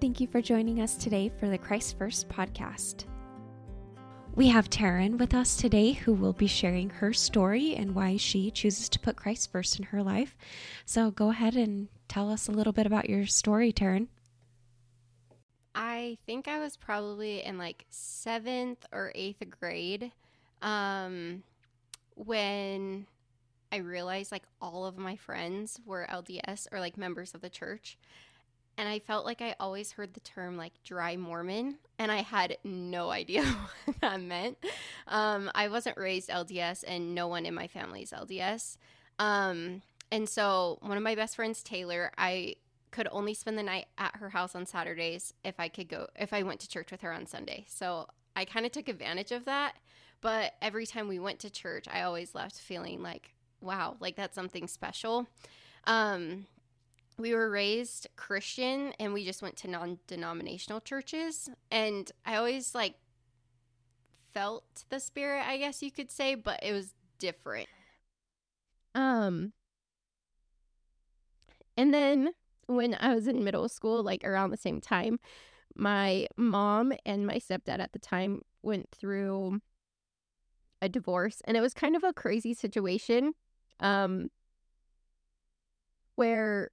Thank you for joining us today for the Christ First podcast. We have Terryn with us today who will be sharing her story and why she chooses to put Christ first in her life. So go ahead and tell us a little bit about your story, Terryn. I think I was probably in like seventh or eighth grade um, when I realized like all of my friends were LDS or like members of the church and I felt like I always heard the term like dry Mormon, and I had no idea what that meant. Um, I wasn't raised LDS, and no one in my family is LDS. Um, and so, one of my best friends, Taylor, I could only spend the night at her house on Saturdays if I could go, if I went to church with her on Sunday. So, I kind of took advantage of that. But every time we went to church, I always left feeling like, wow, like that's something special. Um, we were raised Christian and we just went to non denominational churches. And I always like felt the spirit, I guess you could say, but it was different. Um, and then when I was in middle school, like around the same time, my mom and my stepdad at the time went through a divorce and it was kind of a crazy situation um where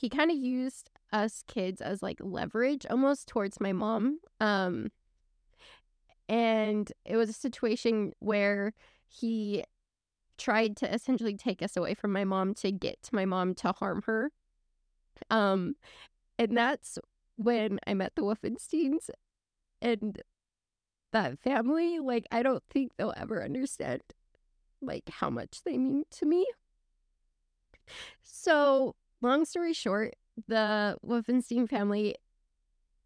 he kind of used us kids as like leverage almost towards my mom. Um, and it was a situation where he tried to essentially take us away from my mom to get to my mom to harm her. Um, and that's when I met the Wolfensteins and that family. Like, I don't think they'll ever understand like how much they mean to me. So long story short, the Wolfenstein family,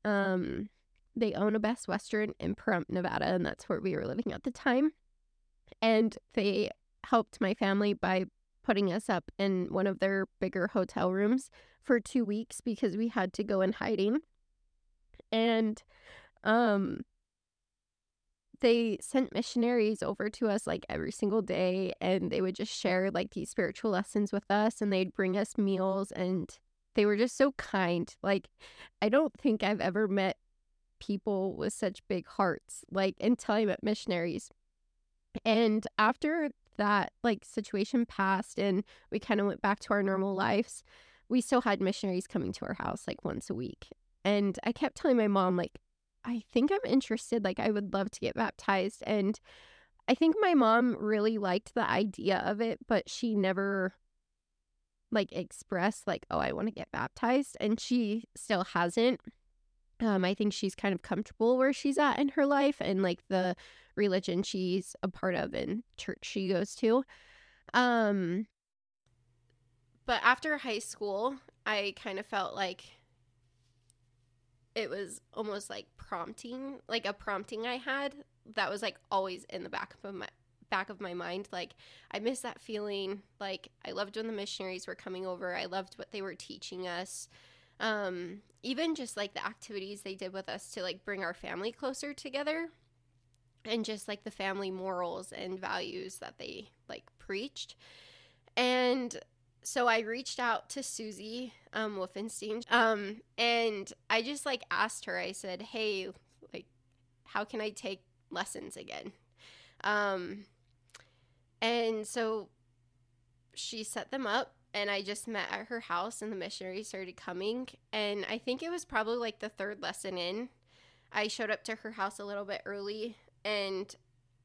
um, they own a Best Western in Pahrump, Nevada, and that's where we were living at the time. And they helped my family by putting us up in one of their bigger hotel rooms for two weeks because we had to go in hiding. And um they sent missionaries over to us like every single day and they would just share like these spiritual lessons with us and they'd bring us meals and they were just so kind. Like I don't think I've ever met people with such big hearts like until I met missionaries. And after that like situation passed and we kind of went back to our normal lives, we still had missionaries coming to our house like once a week. And I kept telling my mom like I think I'm interested. Like, I would love to get baptized. And I think my mom really liked the idea of it, but she never like expressed like, oh, I want to get baptized. And she still hasn't. Um, I think she's kind of comfortable where she's at in her life and like the religion she's a part of and church she goes to. Um, but after high school, I kind of felt like it was almost like prompting, like a prompting I had that was like always in the back of my back of my mind. Like I miss that feeling. Like I loved when the missionaries were coming over. I loved what they were teaching us. Um, even just like the activities they did with us to like bring our family closer together and just like the family morals and values that they like preached. And so I reached out to Susie um, Wolfenstein, um, and I just like asked her. I said, "Hey, like, how can I take lessons again?" Um, and so she set them up, and I just met at her house, and the missionaries started coming. And I think it was probably like the third lesson in. I showed up to her house a little bit early, and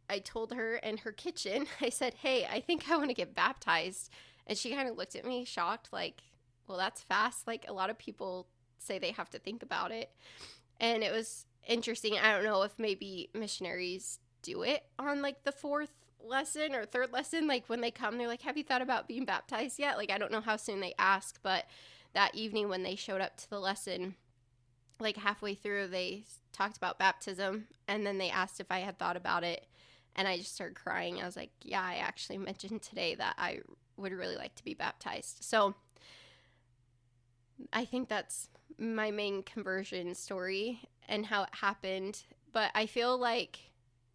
I told her in her kitchen, I said, "Hey, I think I want to get baptized." And she kind of looked at me shocked, like, well, that's fast. Like, a lot of people say they have to think about it. And it was interesting. I don't know if maybe missionaries do it on like the fourth lesson or third lesson. Like, when they come, they're like, have you thought about being baptized yet? Like, I don't know how soon they ask, but that evening when they showed up to the lesson, like halfway through, they talked about baptism and then they asked if I had thought about it. And I just started crying. I was like, yeah, I actually mentioned today that I would really like to be baptized. So I think that's my main conversion story and how it happened. But I feel like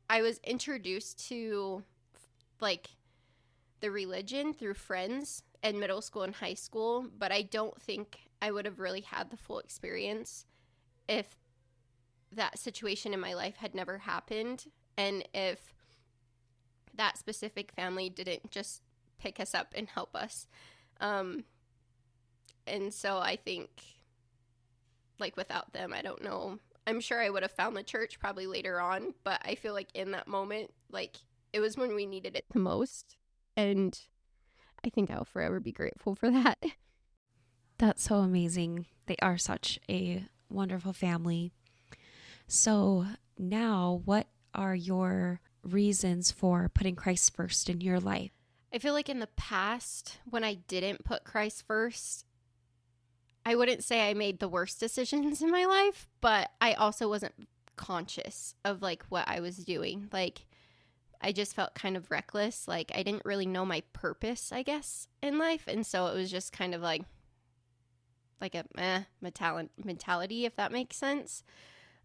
I was introduced to like the religion through friends in middle school and high school, but I don't think I would have really had the full experience if that situation in my life had never happened and if that specific family didn't just pick us up and help us. Um, and so I think, like, without them, I don't know. I'm sure I would have found the church probably later on, but I feel like in that moment, like, it was when we needed it the most. And I think I'll forever be grateful for that. That's so amazing. They are such a wonderful family. So, now what are your reasons for putting Christ first in your life? I feel like in the past, when I didn't put Christ first, I wouldn't say I made the worst decisions in my life, but I also wasn't conscious of like what I was doing. Like, I just felt kind of reckless. Like, I didn't really know my purpose, I guess, in life. And so it was just kind of like, like a eh mentality, if that makes sense.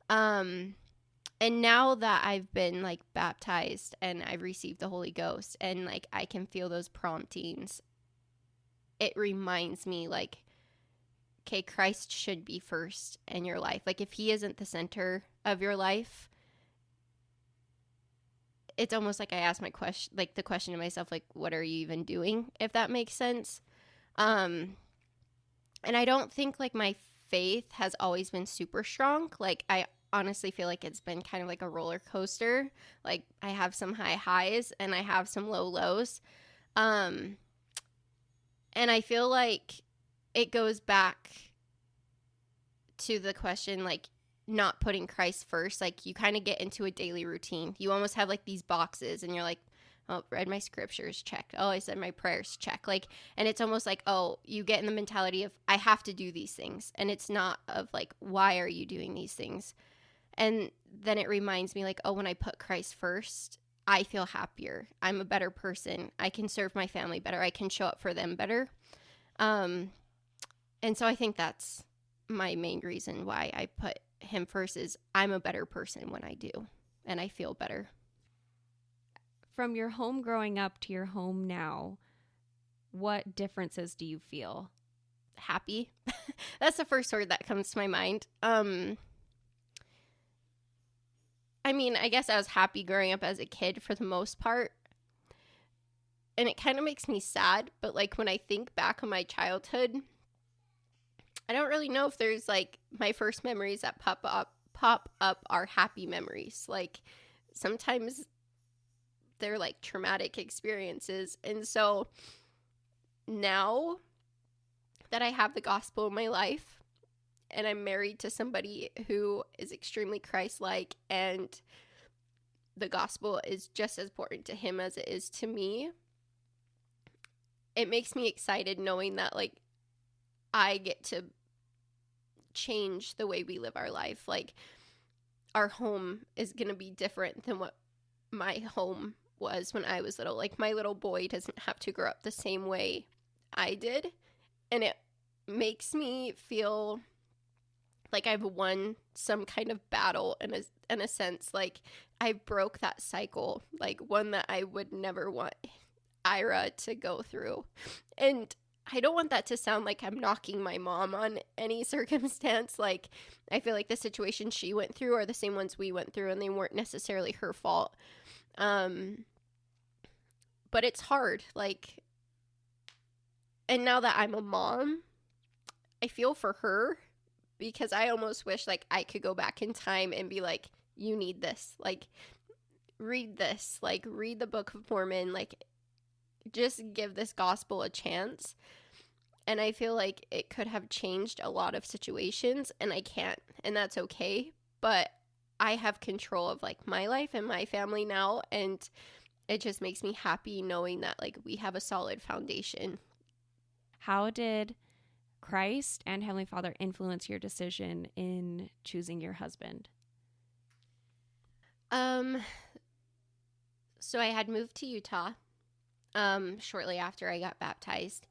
Um, and now that I've been like baptized and I've received the Holy Ghost and like I can feel those promptings, it reminds me like, okay, Christ should be first in your life. Like, if He isn't the center of your life, it's almost like I ask my question, like the question to myself, like, what are you even doing? If that makes sense. Um, and I don't think like my faith has always been super strong. Like, I honestly feel like it's been kind of like a roller coaster. Like I have some high highs and I have some low lows. Um and I feel like it goes back to the question like not putting Christ first. Like you kind of get into a daily routine. You almost have like these boxes and you're like oh read my scriptures check oh i said my prayers check like and it's almost like oh you get in the mentality of i have to do these things and it's not of like why are you doing these things and then it reminds me, like, oh, when I put Christ first, I feel happier. I'm a better person. I can serve my family better. I can show up for them better. Um, and so I think that's my main reason why I put him first is I'm a better person when I do, and I feel better. From your home growing up to your home now, what differences do you feel? Happy. that's the first word that comes to my mind. Um, I mean, I guess I was happy growing up as a kid for the most part. And it kind of makes me sad, but like when I think back on my childhood, I don't really know if there's like my first memories that pop up pop up are happy memories. Like sometimes they're like traumatic experiences. And so now that I have the gospel in my life, and I'm married to somebody who is extremely Christ like and the gospel is just as important to him as it is to me. It makes me excited knowing that like I get to change the way we live our life. Like our home is going to be different than what my home was when I was little. Like my little boy doesn't have to grow up the same way I did. And it makes me feel like I've won some kind of battle in a in a sense. Like I broke that cycle, like one that I would never want Ira to go through. And I don't want that to sound like I'm knocking my mom on any circumstance. Like I feel like the situation she went through are the same ones we went through and they weren't necessarily her fault. Um but it's hard like and now that I'm a mom, I feel for her because I almost wish like I could go back in time and be like, you need this. Like, read this. Like, read the Book of Mormon. Like, just give this gospel a chance. And I feel like it could have changed a lot of situations, and I can't. And that's okay. But I have control of like my life and my family now. And it just makes me happy knowing that like we have a solid foundation. How did Christ and Heavenly Father influence your decision in choosing your husband? Um so I had moved to Utah um shortly after I got baptized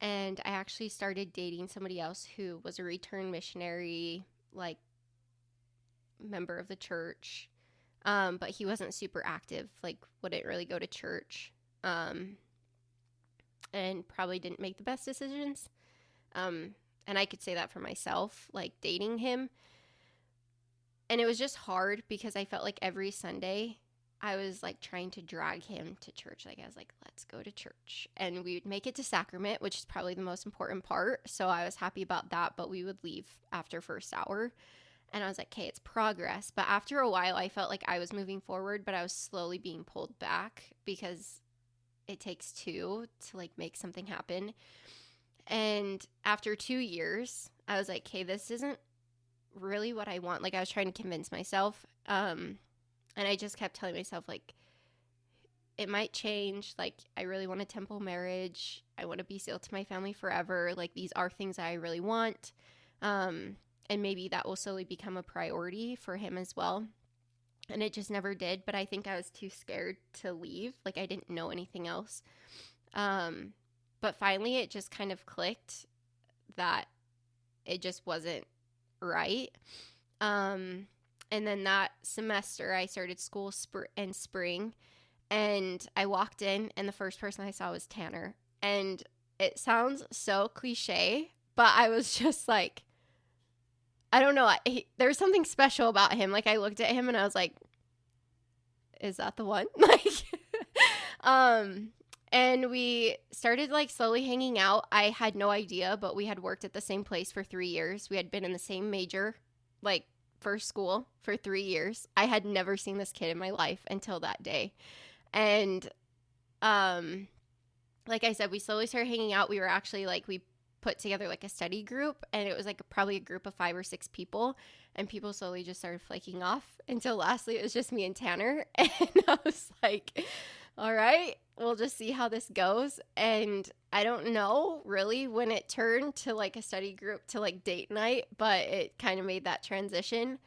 and I actually started dating somebody else who was a return missionary like member of the church. Um but he wasn't super active, like wouldn't really go to church. Um and probably didn't make the best decisions. Um, and I could say that for myself, like dating him. And it was just hard because I felt like every Sunday I was like trying to drag him to church. Like I was like, let's go to church. And we would make it to sacrament, which is probably the most important part. So I was happy about that, but we would leave after first hour. And I was like, okay, it's progress. But after a while I felt like I was moving forward, but I was slowly being pulled back because it takes two to like make something happen. And after two years, I was like, okay, this isn't really what I want. Like I was trying to convince myself. Um, and I just kept telling myself like it might change. Like I really want a temple marriage. I want to be sealed to my family forever. Like these are things I really want. Um, and maybe that will slowly become a priority for him as well. And it just never did, but I think I was too scared to leave. Like I didn't know anything else. Um, but finally it just kind of clicked that it just wasn't right. Um, and then that semester, I started school sp- in spring, and I walked in, and the first person I saw was Tanner. And it sounds so cliche, but I was just like, I don't know. He, there was something special about him. Like I looked at him and I was like, "Is that the one?" Like, um, and we started like slowly hanging out. I had no idea, but we had worked at the same place for three years. We had been in the same major, like for school for three years. I had never seen this kid in my life until that day. And um like I said, we slowly started hanging out. We were actually like we put together like a study group and it was like probably a group of five or six people and people slowly just started flaking off until lastly it was just me and Tanner and I was like all right, we'll just see how this goes. And I don't know really when it turned to like a study group to like date night, but it kind of made that transition.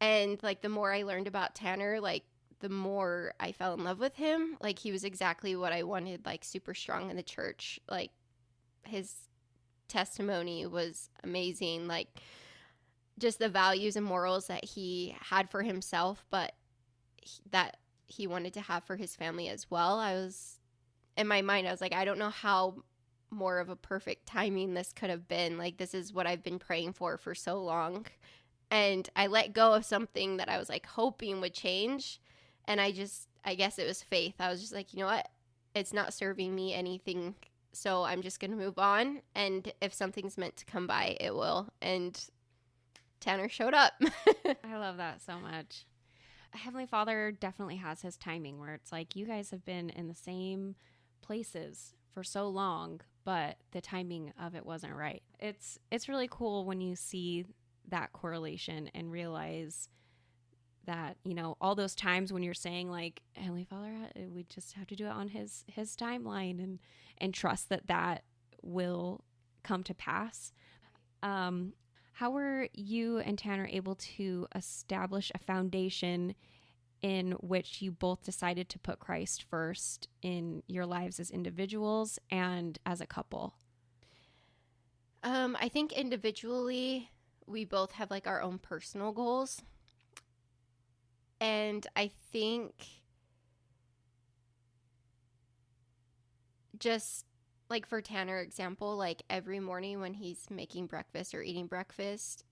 And like the more I learned about Tanner, like the more I fell in love with him. Like he was exactly what I wanted, like super strong in the church. Like his testimony was amazing. Like just the values and morals that he had for himself, but that he wanted to have for his family as well. I was in my mind, I was like, I don't know how more of a perfect timing this could have been. Like, this is what I've been praying for for so long. And I let go of something that I was like hoping would change. And I just, I guess it was faith. I was just like, you know what? It's not serving me anything. So I'm just going to move on. And if something's meant to come by, it will. And Tanner showed up. I love that so much. Heavenly Father definitely has his timing where it's like you guys have been in the same places for so long, but the timing of it wasn't right. It's it's really cool when you see that correlation and realize that you know all those times when you're saying like heavenly father we just have to do it on his his timeline and and trust that that will come to pass um how were you and Tanner able to establish a foundation in which you both decided to put Christ first in your lives as individuals and as a couple? Um, I think individually, we both have like our own personal goals. And I think just like for Tanner example, like every morning when he's making breakfast or eating breakfast,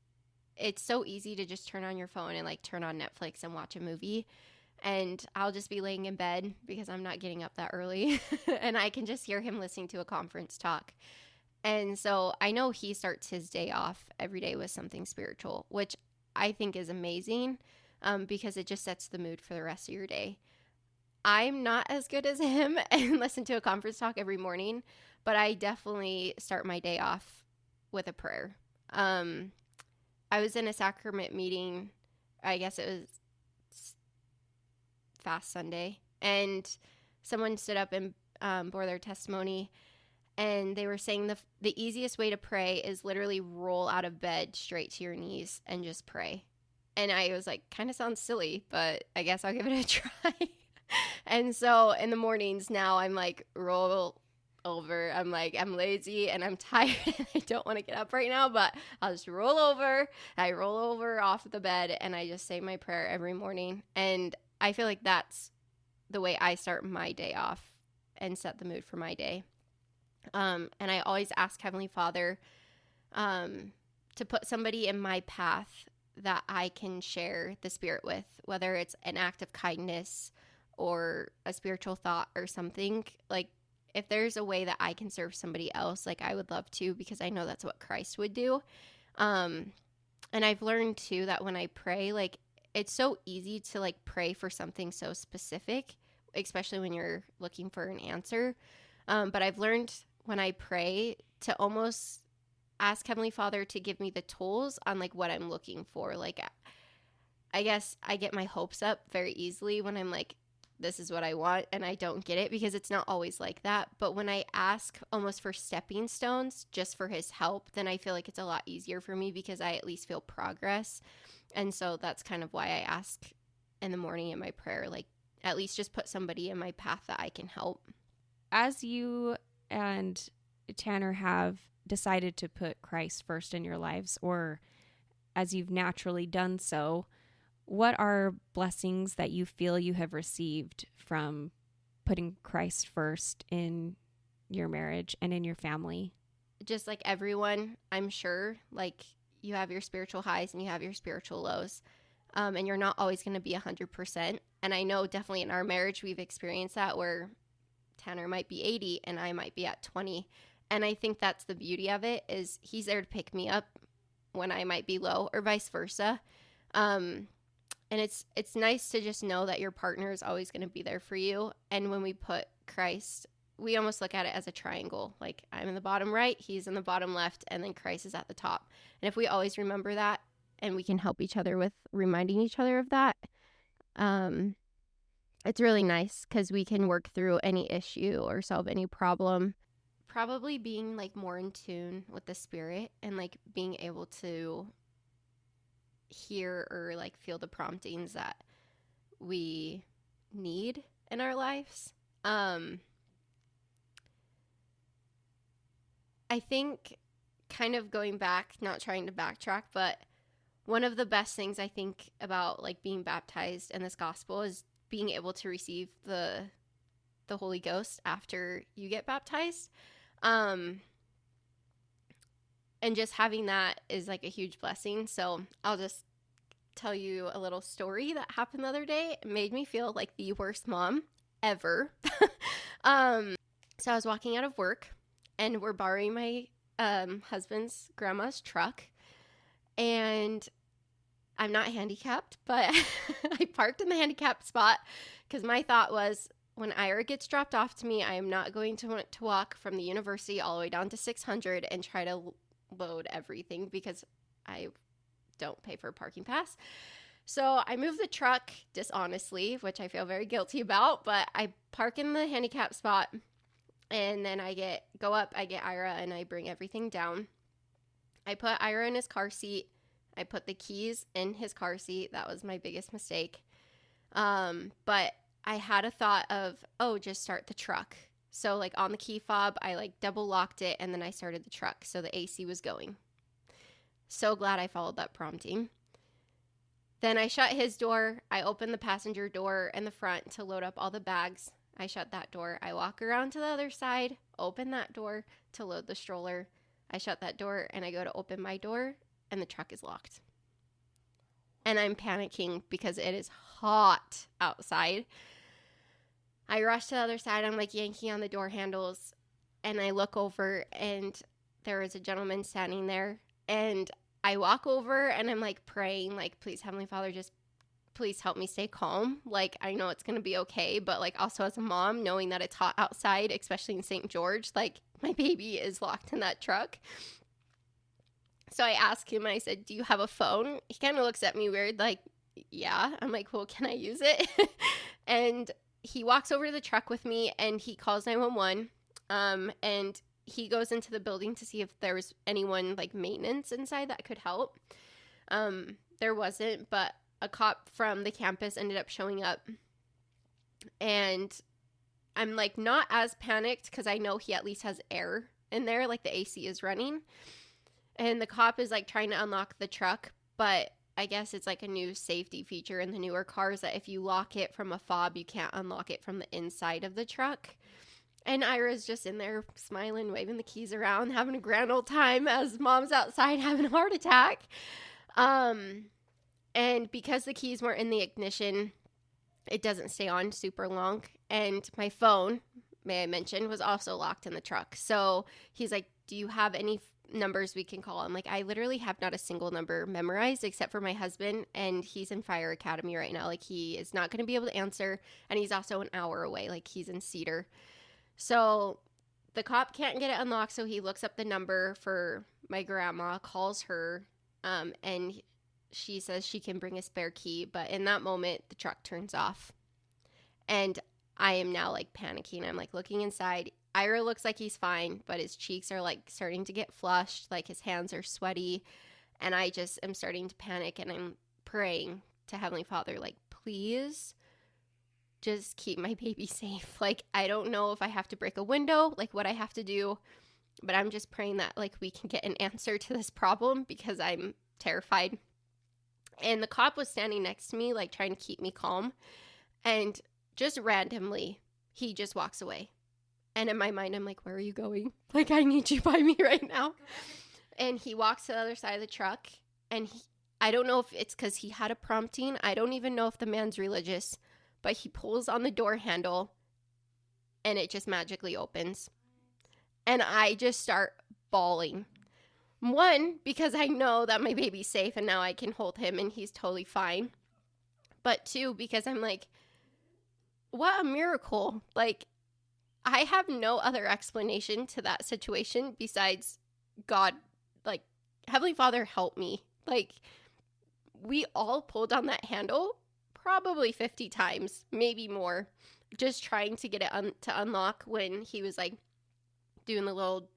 it's so easy to just turn on your phone and like turn on Netflix and watch a movie. And I'll just be laying in bed because I'm not getting up that early and I can just hear him listening to a conference talk. And so I know he starts his day off every day with something spiritual, which I think is amazing um, because it just sets the mood for the rest of your day. I'm not as good as him and listen to a conference talk every morning, but I definitely start my day off with a prayer. Um, I was in a sacrament meeting, I guess it was Fast Sunday, and someone stood up and um, bore their testimony, and they were saying the the easiest way to pray is literally roll out of bed straight to your knees and just pray. And I was like, kind of sounds silly, but I guess I'll give it a try. and so in the mornings now, I'm like roll over. I'm like, I'm lazy and I'm tired I don't want to get up right now, but I'll just roll over. I roll over off the bed and I just say my prayer every morning. And I feel like that's the way I start my day off and set the mood for my day. Um, and I always ask Heavenly Father um, to put somebody in my path that I can share the Spirit with, whether it's an act of kindness or a spiritual thought or something. Like, if there's a way that I can serve somebody else, like I would love to because I know that's what Christ would do. Um, and I've learned too that when I pray, like it's so easy to like pray for something so specific, especially when you're looking for an answer. Um, but I've learned when I pray to almost ask Heavenly Father to give me the tools on like what I'm looking for. Like, I guess I get my hopes up very easily when I'm like, this is what I want and I don't get it because it's not always like that. But when I ask almost for stepping stones just for his help, then I feel like it's a lot easier for me because I at least feel progress. And so that's kind of why I ask in the morning in my prayer, like at least just put somebody in my path that I can help. As you and Tanner have decided to put Christ first in your lives, or as you've naturally done so, what are blessings that you feel you have received from putting Christ first in your marriage and in your family? Just like everyone, I'm sure, like you have your spiritual highs and you have your spiritual lows. Um, and you're not always going to be 100%. And I know definitely in our marriage, we've experienced that where Tanner might be 80 and I might be at 20. And I think that's the beauty of it is he's there to pick me up when I might be low or vice versa. Um, and it's it's nice to just know that your partner is always going to be there for you. And when we put christ we almost look at it as a triangle. Like i'm in the bottom right he's in the bottom left and then christ is at the top. And if we always remember that and we can help each other with reminding each other of that um it's really nice because we can work through any issue or solve any problem. Probably being like more in tune with the spirit and like being able to hear or like feel the promptings that we need in our lives. Um, I think kind of going back, not trying to backtrack, but one of the best things I think about like being baptized in this gospel is being able to receive the the Holy Ghost after you get baptized. Um, and just having that is like a huge blessing. So I'll just tell you a little story that happened the other day. It made me feel like the worst mom ever. um, so I was walking out of work and we're borrowing my um, husband's grandma's truck. And I'm not handicapped, but I parked in the handicapped spot because my thought was when Ira gets dropped off to me, I am not going to want to walk from the university all the way down to 600 and try to load everything because I don't pay for a parking pass. So I move the truck dishonestly, which I feel very guilty about, but I park in the handicap spot and then I get go up, I get Ira and I bring everything down. I put Ira in his car seat. I put the keys in his car seat. That was my biggest mistake. Um, but I had a thought of, oh, just start the truck. So like on the key fob, I like double locked it and then I started the truck. So the AC was going. So glad I followed that prompting. Then I shut his door. I opened the passenger door in the front to load up all the bags. I shut that door. I walk around to the other side, open that door to load the stroller. I shut that door and I go to open my door and the truck is locked. And I'm panicking because it is hot outside. I rush to the other side. I'm like yanking on the door handles and I look over and there is a gentleman standing there and I walk over and I'm like praying, like, please, Heavenly Father, just please help me stay calm. Like, I know it's going to be okay, but like, also as a mom, knowing that it's hot outside, especially in St. George, like, my baby is locked in that truck. So I asked him, I said, Do you have a phone? He kind of looks at me weird, like, Yeah. I'm like, Well, can I use it? and he walks over to the truck with me and he calls 911. Um, and he goes into the building to see if there was anyone like maintenance inside that could help. Um, there wasn't, but a cop from the campus ended up showing up. And I'm like not as panicked because I know he at least has air in there, like the AC is running. And the cop is like trying to unlock the truck, but I guess it's like a new safety feature in the newer cars that if you lock it from a fob, you can't unlock it from the inside of the truck. And Ira's just in there smiling, waving the keys around, having a grand old time as mom's outside having a heart attack. Um, and because the keys weren't in the ignition, it doesn't stay on super long. And my phone, may I mention, was also locked in the truck. So he's like, Do you have any numbers we can call? I'm like, I literally have not a single number memorized except for my husband. And he's in fire academy right now. Like, he is not going to be able to answer. And he's also an hour away. Like, he's in Cedar. So the cop can't get it unlocked. So he looks up the number for my grandma, calls her, um, and she says she can bring a spare key. But in that moment, the truck turns off. And I am now like panicking. I'm like looking inside. Ira looks like he's fine, but his cheeks are like starting to get flushed, like his hands are sweaty. And I just am starting to panic and I'm praying to Heavenly Father, like, please just keep my baby safe. Like, I don't know if I have to break a window, like what I have to do, but I'm just praying that like we can get an answer to this problem because I'm terrified. And the cop was standing next to me, like trying to keep me calm. And just randomly, he just walks away. And in my mind, I'm like, where are you going? Like, I need you by me right now. And he walks to the other side of the truck. And he, I don't know if it's because he had a prompting. I don't even know if the man's religious, but he pulls on the door handle and it just magically opens. And I just start bawling. One, because I know that my baby's safe and now I can hold him and he's totally fine. But two, because I'm like, what a miracle. Like, I have no other explanation to that situation besides God, like, Heavenly Father, help me. Like, we all pulled on that handle probably 50 times, maybe more, just trying to get it un- to unlock when he was like doing the little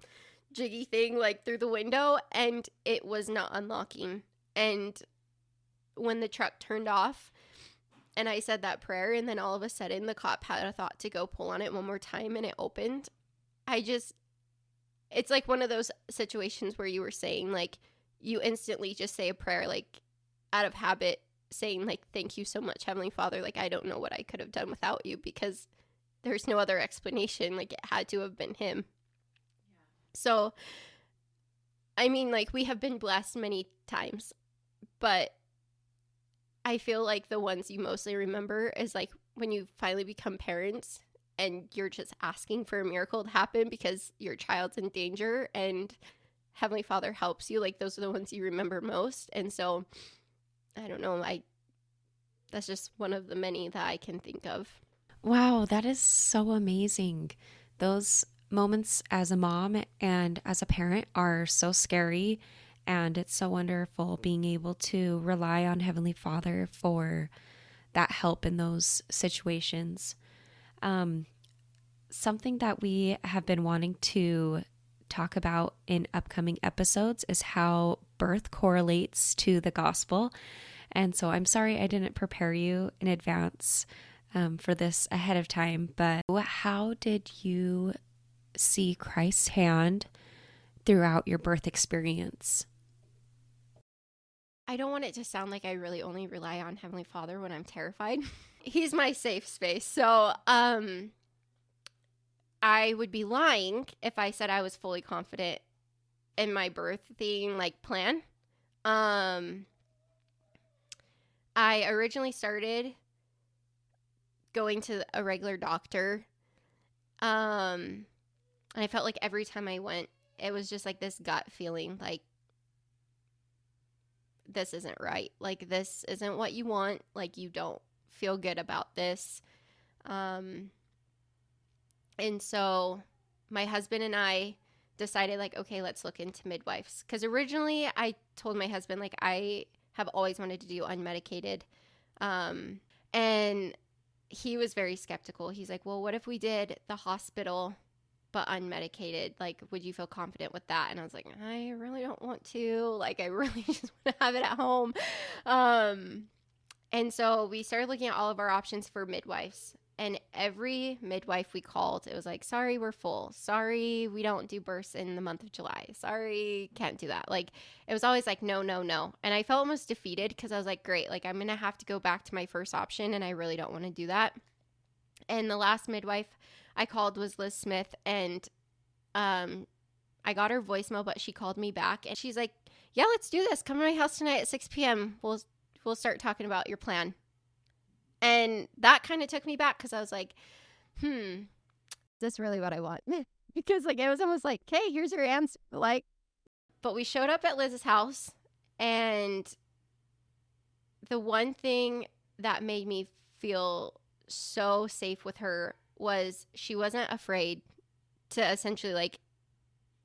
jiggy thing like through the window and it was not unlocking. And when the truck turned off, and I said that prayer, and then all of a sudden the cop had a thought to go pull on it one more time and it opened. I just, it's like one of those situations where you were saying, like, you instantly just say a prayer, like, out of habit, saying, like, thank you so much, Heavenly Father. Like, I don't know what I could have done without you because there's no other explanation. Like, it had to have been Him. Yeah. So, I mean, like, we have been blessed many times, but I feel like the ones you mostly remember is like when you finally become parents and you're just asking for a miracle to happen because your child's in danger and Heavenly Father helps you. Like those are the ones you remember most. And so I don't know, I that's just one of the many that I can think of. Wow, that is so amazing. Those moments as a mom and as a parent are so scary and it's so wonderful being able to rely on Heavenly Father for that help in those situations. Um, something that we have been wanting to talk about in upcoming episodes is how birth correlates to the gospel. And so I'm sorry I didn't prepare you in advance um, for this ahead of time, but how did you see Christ's hand throughout your birth experience? I don't want it to sound like I really only rely on Heavenly Father when I'm terrified. He's my safe space. So, um I would be lying if I said I was fully confident in my birthing like plan. Um I originally started going to a regular doctor. Um and I felt like every time I went, it was just like this gut feeling like this isn't right. Like this isn't what you want. Like you don't feel good about this. Um and so my husband and I decided like okay, let's look into midwives cuz originally I told my husband like I have always wanted to do unmedicated um and he was very skeptical. He's like, "Well, what if we did the hospital but unmedicated like would you feel confident with that? And i was like i really don't want to. Like i really just want to have it at home. Um and so we started looking at all of our options for midwives. And every midwife we called it was like sorry we're full. Sorry we don't do births in the month of july. Sorry can't do that. Like it was always like no no no. And i felt almost defeated because i was like great. Like i'm gonna have to go back to my first option and i really don't want to do that. And the last midwife I called was Liz Smith, and um, I got her voicemail, but she called me back, and she's like, "Yeah, let's do this. Come to my house tonight at 6 p.m. We'll we'll start talking about your plan." And that kind of took me back because I was like, "Hmm, this really what I want? because like it was almost like, hey, here's your answer. Like, but we showed up at Liz's house, and the one thing that made me feel so safe with her was she wasn't afraid to essentially like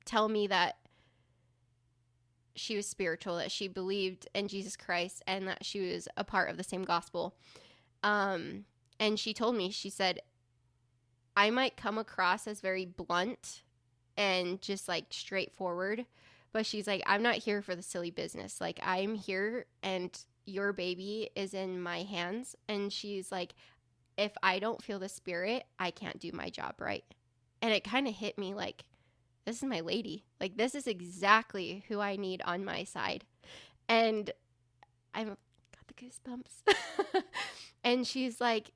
tell me that she was spiritual, that she believed in Jesus Christ, and that she was a part of the same gospel. Um, and she told me, she said, I might come across as very blunt and just like straightforward, but she's like, I'm not here for the silly business. Like, I'm here and your baby is in my hands. And she's like, if I don't feel the spirit, I can't do my job right. And it kind of hit me like, this is my lady. Like, this is exactly who I need on my side. And I've got the goosebumps. and she's like,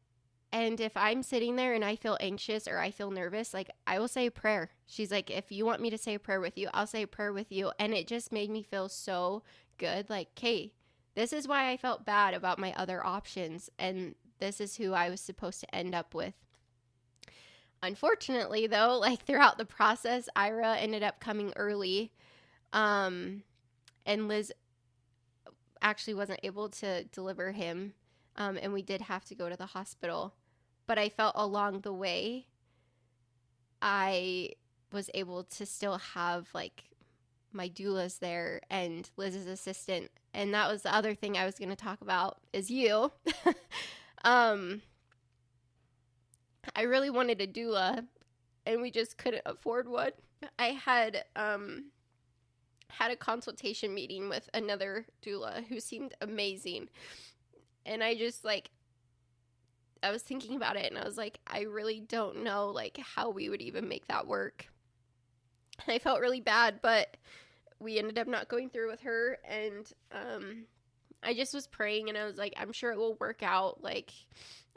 and if I'm sitting there and I feel anxious or I feel nervous, like I will say a prayer. She's like, if you want me to say a prayer with you, I'll say a prayer with you. And it just made me feel so good. Like, hey, this is why I felt bad about my other options. And this is who I was supposed to end up with. Unfortunately, though, like throughout the process, Ira ended up coming early. Um, and Liz actually wasn't able to deliver him. Um, and we did have to go to the hospital. But I felt along the way, I was able to still have like my doulas there and Liz's assistant. And that was the other thing I was going to talk about is you. um, I really wanted a doula and we just couldn't afford one. I had um had a consultation meeting with another doula who seemed amazing. And I just like I was thinking about it and I was like I really don't know like how we would even make that work. And I felt really bad, but we ended up not going through with her and um I just was praying and I was like I'm sure it will work out. Like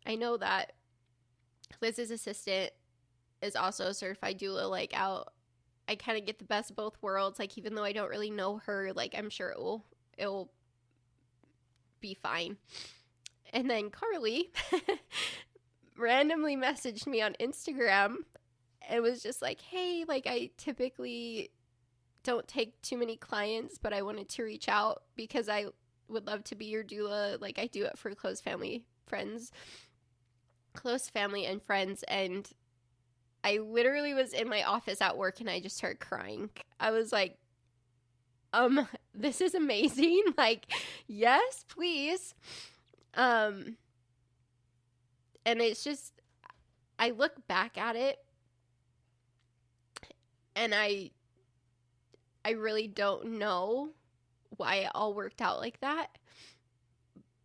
I know that Liz's assistant is also a certified doula like out I kind of get the best of both worlds like even though I don't really know her like I'm sure it will it will be fine. And then Carly randomly messaged me on Instagram and was just like, "Hey, like I typically don't take too many clients, but I wanted to reach out because I would love to be your doula. Like I do it for close family friends, close family and friends and I literally was in my office at work and I just started crying. I was like, um, this is amazing. Like, yes, please. Um, and it's just, I look back at it and I, I really don't know why it all worked out like that.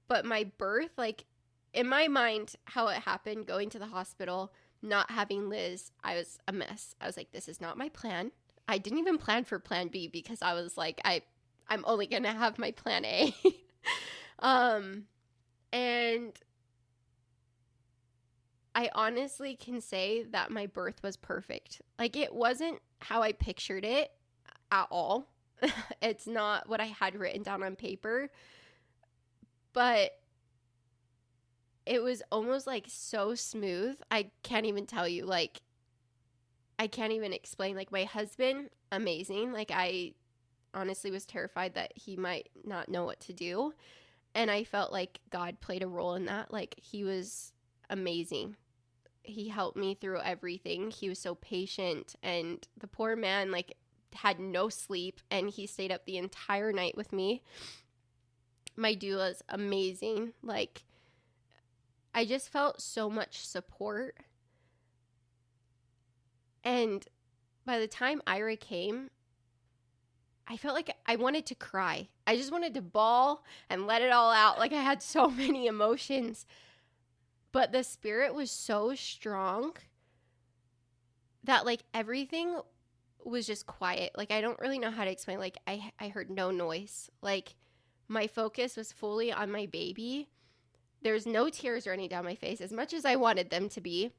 But my birth, like, in my mind, how it happened, going to the hospital, not having Liz, I was a mess. I was like, this is not my plan. I didn't even plan for plan B because I was like, I I'm only gonna have my plan A. um and I honestly can say that my birth was perfect. Like it wasn't how I pictured it at all. it's not what I had written down on paper. But it was almost like so smooth. I can't even tell you. Like, I can't even explain. Like, my husband, amazing. Like, I honestly was terrified that he might not know what to do. And I felt like God played a role in that. Like, he was amazing. He helped me through everything. He was so patient. And the poor man, like, had no sleep and he stayed up the entire night with me. My doula's amazing. Like, I just felt so much support. And by the time Ira came, I felt like I wanted to cry. I just wanted to bawl and let it all out. Like I had so many emotions. But the spirit was so strong that like everything was just quiet. Like I don't really know how to explain. Like I I heard no noise. Like my focus was fully on my baby there's no tears running down my face as much as I wanted them to be.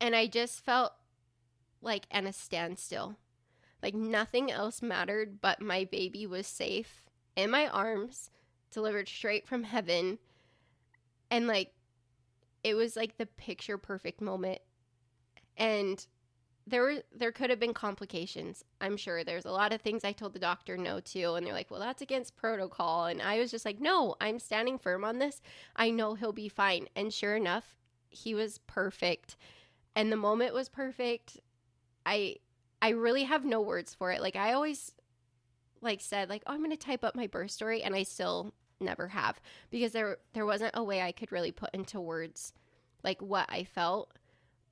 And I just felt like in a standstill. Like nothing else mattered but my baby was safe in my arms, delivered straight from heaven. And like it was like the picture perfect moment. And there were there could have been complications. I'm sure there's a lot of things I told the doctor no to and they're like, "Well, that's against protocol." And I was just like, "No, I'm standing firm on this. I know he'll be fine." And sure enough, he was perfect. And the moment was perfect. I I really have no words for it. Like I always like said like, "Oh, I'm going to type up my birth story," and I still never have because there there wasn't a way I could really put into words like what I felt.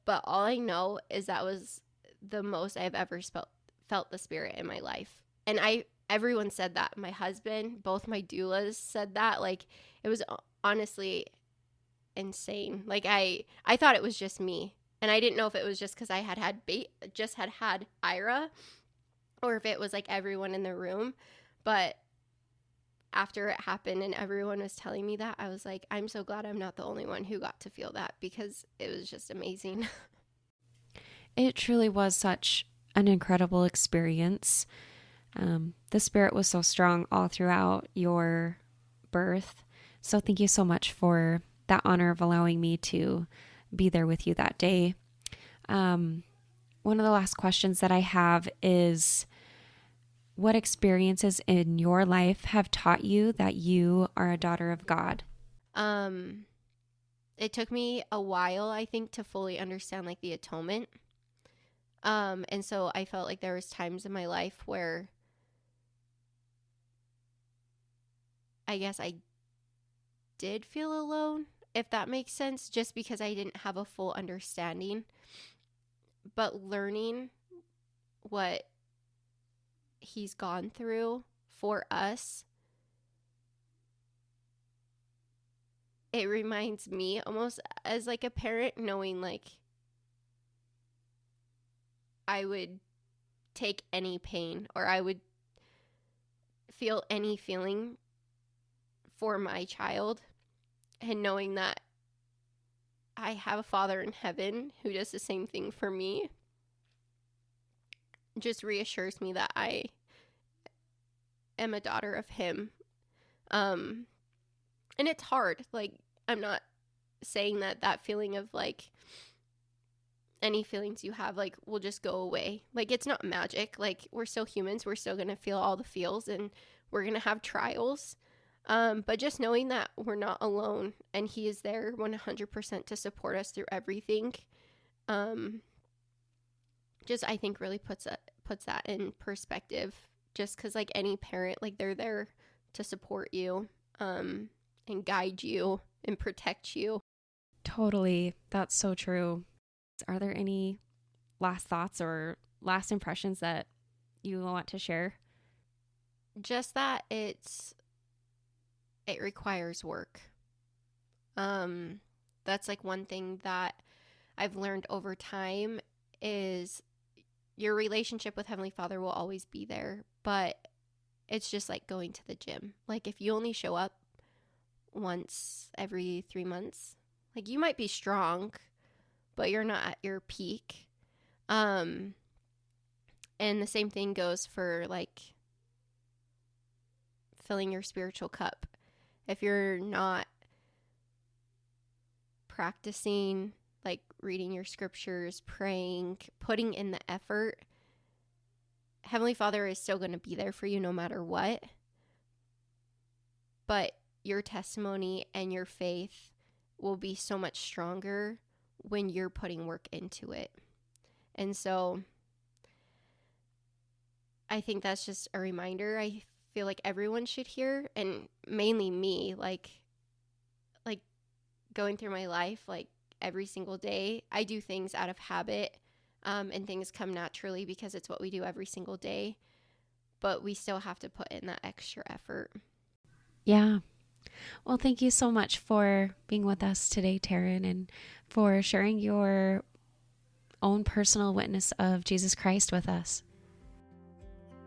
But all I know is that was the most I've ever felt felt the spirit in my life. And I everyone said that. My husband, both my doulas said that. Like it was honestly insane. Like I I thought it was just me. And I didn't know if it was just cuz I had had ba- just had had Ira or if it was like everyone in the room. But after it happened and everyone was telling me that, I was like, I'm so glad I'm not the only one who got to feel that because it was just amazing. it truly was such an incredible experience. Um, the spirit was so strong all throughout your birth. So thank you so much for that honor of allowing me to be there with you that day. Um, one of the last questions that I have is what experiences in your life have taught you that you are a daughter of God? Um, it took me a while, I think, to fully understand like the atonement. Um, and so I felt like there was times in my life where I guess I did feel alone, if that makes sense, just because I didn't have a full understanding. But learning what he's gone through for us, it reminds me almost as like a parent knowing like I would take any pain or I would feel any feeling for my child and knowing that I have a father in heaven who does the same thing for me just reassures me that I am a daughter of him. Um and it's hard. Like I'm not saying that that feeling of like any feelings you have like will just go away. Like it's not magic. Like we're still humans. We're still going to feel all the feels and we're going to have trials. Um, but just knowing that we're not alone and he is there 100% to support us through everything um, just I think really puts that puts that in perspective. Just because like any parent, like they're there to support you, um, and guide you and protect you. Totally, that's so true. Are there any last thoughts or last impressions that you want to share? Just that it's it requires work. Um, that's like one thing that I've learned over time is your relationship with Heavenly Father will always be there, but it's just like going to the gym. Like if you only show up once every 3 months, like you might be strong, but you're not at your peak. Um and the same thing goes for like filling your spiritual cup. If you're not practicing like reading your scriptures, praying, putting in the effort, Heavenly Father is still going to be there for you no matter what. But your testimony and your faith will be so much stronger when you're putting work into it. And so I think that's just a reminder I feel like everyone should hear and mainly me like like going through my life like every single day. I do things out of habit um, and things come naturally because it's what we do every single day. But we still have to put in that extra effort. Yeah. Well, thank you so much for being with us today, Terryn, and for sharing your own personal witness of Jesus Christ with us.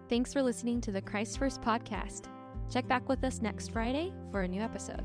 Thanks for listening to the Christ First podcast. Check back with us next Friday for a new episode.